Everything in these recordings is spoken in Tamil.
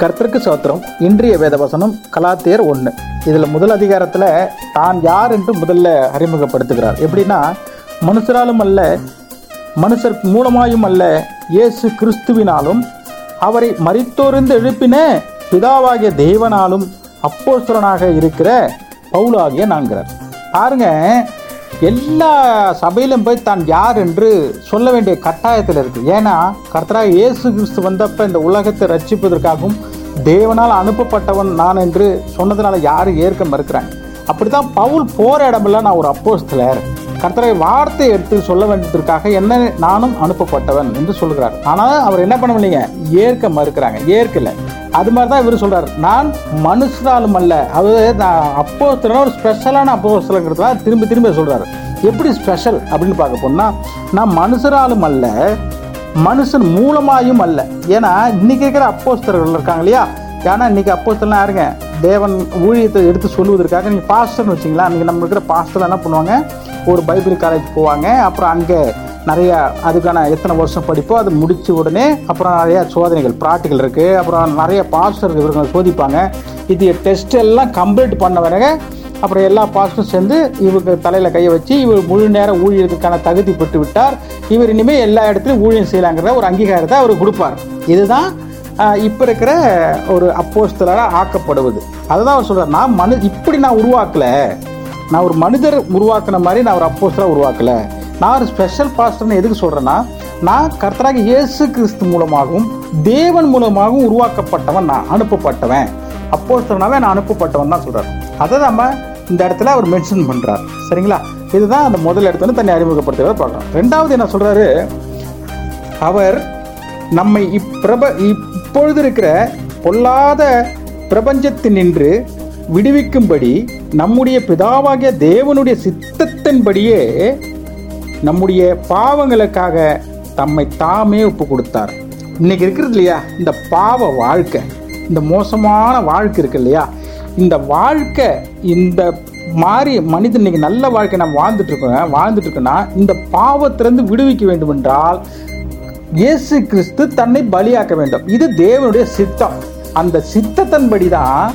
கர்த்தருக்கு சோத்திரம் இன்றைய வேதவசனம் கலாத்தியர் ஒன்று இதில் முதல் அதிகாரத்தில் தான் யார் என்று முதல்ல அறிமுகப்படுத்துகிறார். எப்படின்னா மனுஷராலும் அல்ல மனுஷர் மூலமாயும் அல்ல இயேசு கிறிஸ்துவினாலும் அவரை மரித்தோர்ந்து எழுப்பின பிதாவாகிய தெய்வனாலும் அப்போசுரனாக இருக்கிற பவுலாகிய நான்கிறார். பாருங்கள் எல்லா சபையிலும் போய் தான் யார் என்று சொல்ல வேண்டிய கட்டாயத்தில் இருக்கு. ஏன்னா கர்த்தராக இயேசு கிறிஸ்து வந்தப்ப இந்த உலகத்தை ரட்சிப்பதற்காகவும் தேவனால் அனுப்பப்பட்டவன் நான் என்று சொன்னதுனால யாரும் ஏற்க மறுக்கிறாங்க. அப்படிதான் பவுல் போற இடமெல்லாம் நான் ஒரு அப்போஸ்தலர். கர்த்தரை வார்த்தை எடுத்து சொல்ல வேண்டியதற்காக என்ன நானும் அனுப்பப்பட்டவன் என்று சொல்கிறார். ஆனால் அவர் என்ன பண்ணவில்லைங்க? ஏற்க மறுக்கிறாங்க. ஏற்கலை. அது மாதிரி தான் இவர் சொல்கிறார் நான் மனுஷனாலும் அல்ல. அதாவது நான் அப்போ ஒரு ஸ்பெஷலான அப்போஸ்தலங்கிறதுல திரும்பி திரும்ப சொல்கிறார் எப்படி ஸ்பெஷல் அப்படின்னு பார்க்க போனால் நான் மனுஷராலும் அல்ல மனுஷன் மூலமாயும் அல்ல. ஏன்னா இன்னைக்கு இருக்கிற அப்போஸ்தர்கள் இருக்காங்க இல்லையா? ஏன்னா இன்னைக்கு அப்போஸ்தலாம் யாருங்க? தேவன் ஊழியத்தை எடுத்து சொல்லுவதற்காக நீங்கள் பாஸ்டர்னு வச்சிங்களா? அன்றைக்கி நம்ம இருக்கிற பாஸ்டர் என்ன பண்ணுவாங்க? ஒரு பைபிள் காலேஜ் போவாங்க. அப்புறம் அங்கே நிறைய அதுக்கான எத்தனை வருஷம் படிப்போ அது முடிச்ச உடனே அப்புறம் நிறைய சோதனைகள் ப்ராக்டிக்கல் இருக்குது அப்புறம் நிறைய பாஸ்டர் இவர்கள் சோதிப்பாங்க. இது டெஸ்ட் எல்லாம் கம்ப்ளீட் பண்ண பிறகு அப்புறம் எல்லா பாஸ்டரும் சேர்ந்து இவருக்கு தலையில் கையை வச்சு இவர் முழு நேர ஊழியத்துக்கான தகுதி பெற்று விட்டார். இவர் இனிமேல் எல்லா இடத்துலையும் ஊழியம் செய்யலாங்கிற ஒரு அங்கீகாரத்தை அவர் கொடுப்பார். இதுதான் இப்போ இருக்கிற ஒரு அப்போஸ்தலராக ஆக்கப்படுவது. அதுதான் அவர் சொல்கிறார் நான் மனு இப்படி நான் உருவாக்கலை. நான் ஒரு மனிதர் உருவாக்குன மாதிரி நான் ஒரு அப்போஸ்டராக உருவாக்கல. நான் ஒரு ஸ்பெஷல் பாஸ்டர்னு எதுக்கு சொல்கிறேன்னா நான் கர்த்தராக இயேசு கிறிஸ்து மூலமாகவும் தேவன் மூலமாகவும் உருவாக்கப்பட்டவன் நான் அனுப்பப்பட்டவன். அப்போஸ்தலனாவே நான் அனுப்பப்பட்டவன் தான் சொல்கிறார் அதை நம்ம இந்த இடத்துல அவர் மென்ஷன் பண்ணுறார் சரிங்களா? இதுதான் அந்த முதல் இடத்துல தன்னை அறிமுகப்படுத்துகிறத பார்க்குறோம். ரெண்டாவது என்ன சொல்கிறாரு அவர் நம்மை இப்பிரப இப்பொழுது இருக்கிற பொல்லாத பிரபஞ்சத்தினின்று விடுவிக்கும்படி நம்முடைய பிதாவாகிய தேவனுடைய சித்தத்தின்படியே நம்முடைய பாவங்களுக்காக தம்மை தாமே ஒப்பு கொடுத்தார் இன்னைக்கு இருக்கிறது இல்லையா? இந்த பாவ வாழ்க்கை. இந்த மோசமான வாழ்க்கை இருக்கு இல்லையா? இந்த வாழ்க்கை இந்த மாதிரி மனிதன் இன்னைக்கு நல்ல வாழ்க்கை நம்ம வாழ்ந்துட்டு இருக்கோம். வாழ்ந்துட்டு இருக்கோம்னா இந்த பாவத்திலிருந்து விடுவிக்க வேண்டும் என்றால் இயேசு கிறிஸ்து தன்னை பலியாக்க வேண்டும். இது தேவனுடைய சித்தம். அந்த சித்தத்தின்படி தான்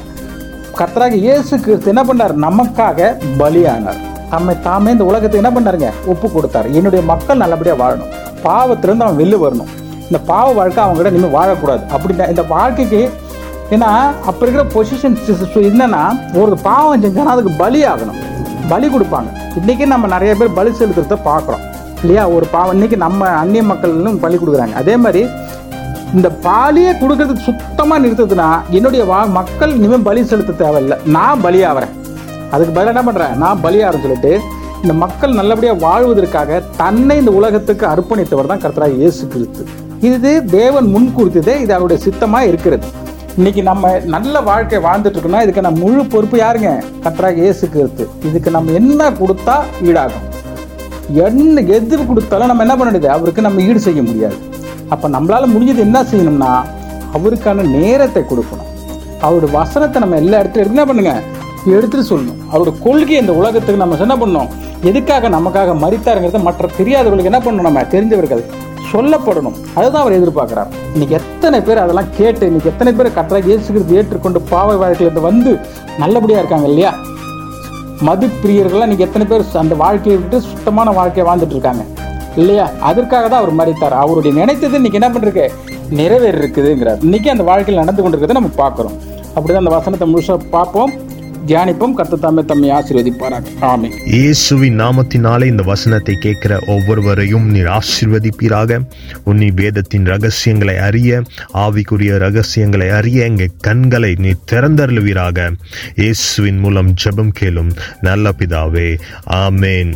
கர்த்தராக இயேசு கிறிஸ்து என்ன பண்ணார்? நமக்காக பலியானார். தம்மை தாமே இந்த உலகத்தை என்ன பண்ணாருங்க? ஒப்பு கொடுத்தார். என்னுடைய மக்கள் நல்லபடியாக வாழணும். பாவத்திலிருந்து அவன் வெளில வரணும். இந்த பாவ வாழ்க்கை அவங்க கிட்ட இனிமேல் வாழக்கூடாது. அப்படின்னா இந்த வாழ்க்கைக்கு ஏன்னா அப்போ இருக்கிற பொசிஷன் என்னன்னா ஒரு பாவம் செஞ்சானா அதுக்கு பலி ஆகணும். பலி கொடுப்பாங்க. இன்றைக்கி நம்ம நிறைய பேர் பலி செலுத்துறத பார்க்குறோம். இல்லையா? ஒரு பாவம் இன்னைக்கு நம்ம அந்நிய மக்களும் பலி கொடுக்குறாங்க. அதே மாதிரி இந்த பாலியை கொடுக்கறதுக்கு சுத்தமாக நிறுத்துதுன்னா என்னுடைய வா மக்கள் இனிமேல் பலி செலுத்த தேவையில்லை. நான் பலியாகிறேன் அதுக்கு பதிலாக என்ன பண்ணுறேன் நான் பலியாகிறேன்னு சொல்லிட்டு இந்த மக்கள் நல்லபடியாக வாழ்வதற்காக தன்னை இந்த உலகத்துக்கு அர்ப்பணித்தவர் தான் கர்த்தராக இயேசு கிறிஸ்து. இது தேவன் முன்கூர்த்ததே இது அவருடைய சித்தமாக இருக்கிறது. இன்னைக்கு நம்ம நல்ல வாழ்க்கை வாழ்ந்துட்டு இருக்கோம்னா இதுக்கு நம்ம முழு பொறுப்பு யாருங்க? கர்த்தராக இயேசு கிறிஸ்து. இதுக்கு நம்ம என்ன கொடுத்தா ஈடாகும்? என்ன எது கொடுத்தாலும் நம்ம என்ன பண்ண முடியாது? அவருக்கு நம்ம ஈடு செய்ய முடியாது. அப்போ நம்மளால் முடிஞ்சது என்ன செய்யணும்னா அவருக்கான நேரத்தை கொடுக்கணும். அவருடைய வசனத்தை நம்ம எல்லா இடத்துல என்ன பண்ணுங்க? எடுத்துட்டு சொல்லணும். அவருடைய கொள்கை இந்த உலகத்துக்கு நம்ம என்ன பண்ணணும்? எதுக்காக நமக்காக மறித்தாருங்கிறத மற்ற தெரியாதவர்களுக்கு என்ன பண்ணணும் நம்ம? தெரிஞ்சவர்கள் சொல்லப்படணும். அதுதான் அவர் எதிர்பார்க்கிறார். இன்னைக்கு எத்தனை பேர் அதெல்லாம் கேட்டு இன்னைக்கு எத்தனை பேர் கட்டளை இயேசுகிறது ஏற்றுக்கொண்டு பாவ வாழ்க்கையில் வந்து நல்லபடியாக இருக்காங்க இல்லையா? மது பிரியர்கள்லாம் இன்னைக்கு எத்தனை பேர் அந்த வாழ்க்கையை விட்டு சுத்தமான வாழ்க்கையை வாழ்ந்துட்டு இருக்காங்க. இல்லையா? அதற்காக தான் அவர் மறித்தார். அவருடைய நினைத்தது இன்னைக்கு என்ன பண்ணிருக்கு நிறைவேறி இருக்குதுங்கிறார் இன்னைக்கு அந்த வாழ்க்கையில் நடந்து கொண்டிருக்கிறத நம்ம பார்க்குறோம். அப்படிதான் அந்த வசனத்தை முழுசாக பார்ப்போம். தியானிப்போம். கர்த்த தம்மை தம்மை ஆசீர்வதிப்பாராக. ஆமென். இயேசுவின் நாமத்தினாலே இந்த வசனத்தை கேட்கிற ஒவ்வொருவரையும் நீர் ஆசீர்வதிப்பீராக. உன்னி வேதத்தின் ரகசியங்களை அறிய ஆவிக்குரிய ரகசியங்களை அறிய எங்கள் கண்களை நீ திறந்தருளுவீராக. இயேசுவின் மூலம் ஜெபம் கேளும் நல்ல பிதாவே. ஆமேன்.